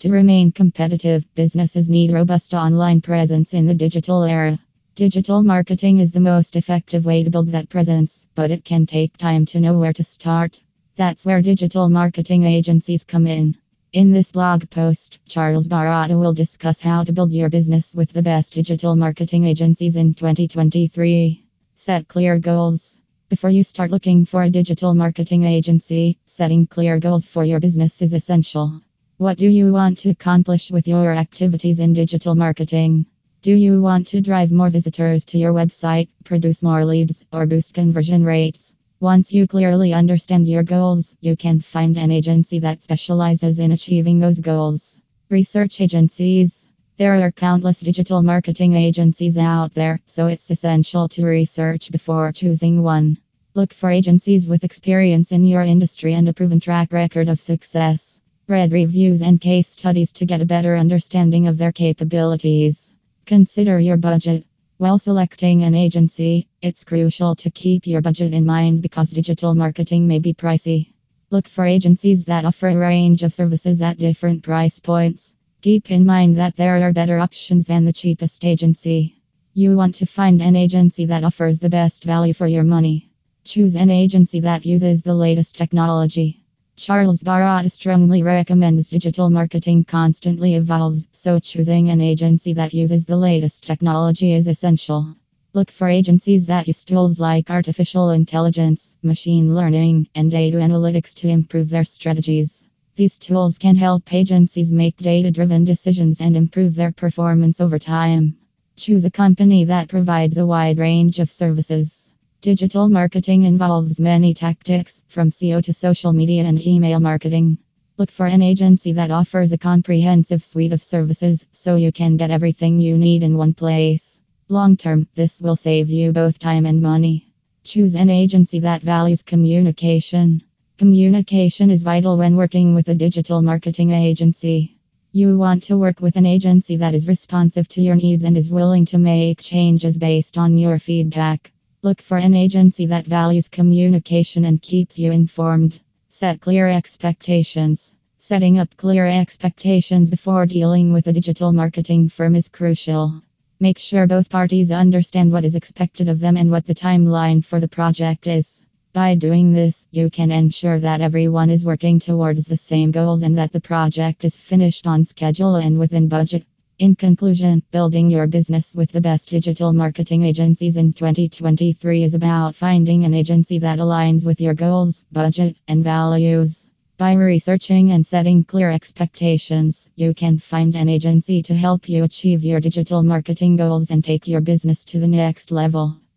To remain competitive, businesses need robust online presence in the digital era. Digital marketing is the most effective way to build that presence, but it can take time to know where to start. That's where digital marketing agencies come in. In this blog post, Charles Baratta will discuss how to build your business with the best digital marketing agencies in 2023. Set clear goals. Before you start looking for a digital marketing agency, setting clear goals for your business is essential. What do you want to accomplish with your activities in digital marketing? Do you want to drive more visitors to your website, produce more leads, or boost conversion rates? Once you clearly understand your goals, you can find an agency that specializes in achieving those goals. Research agencies. There are countless digital marketing agencies out there, so it's essential to research before choosing one. Look for agencies with experience in your industry and a proven track record of success. Read reviews and case studies to get a better understanding of their capabilities. Consider your budget. While selecting an agency, it's crucial to keep your budget in mind because digital marketing may be pricey. Look for agencies that offer a range of services at different price points. Keep in mind that there are better options than the cheapest agency. You want to find an agency that offers the best value for your money. Choose an agency that uses the latest technology. Charles Baratta strongly recommends digital marketing constantly evolves, so choosing an agency that uses the latest technology is essential. Look for agencies that use tools like artificial intelligence, machine learning, and data analytics to improve their strategies. These tools can help agencies make data driven decisions and improve their performance over time. Choose a company that provides a wide range of services. Digital marketing involves many tactics, from SEO to social media and email marketing. Look for an agency that offers a comprehensive suite of services so you can get everything you need in one place. Long term, this will save you both time and money. Choose an agency that values communication. Communication is vital when working with a digital marketing agency. You want to work with an agency that is responsive to your needs and is willing to make changes based on your feedback. Look for an agency that values communication and keeps you informed. Set clear expectations. Setting up clear expectations before dealing with a digital marketing firm is crucial. Make sure both parties understand what is expected of them and what the timeline for the project is. By doing this, you can ensure that everyone is working towards the same goals and that the project is finished on schedule and within budget. In conclusion, building your business with the best digital marketing agencies in 2023 is about finding an agency that aligns with your goals, budget, and values. By researching and setting clear expectations, you can find an agency to help you achieve your digital marketing goals and take your business to the next level.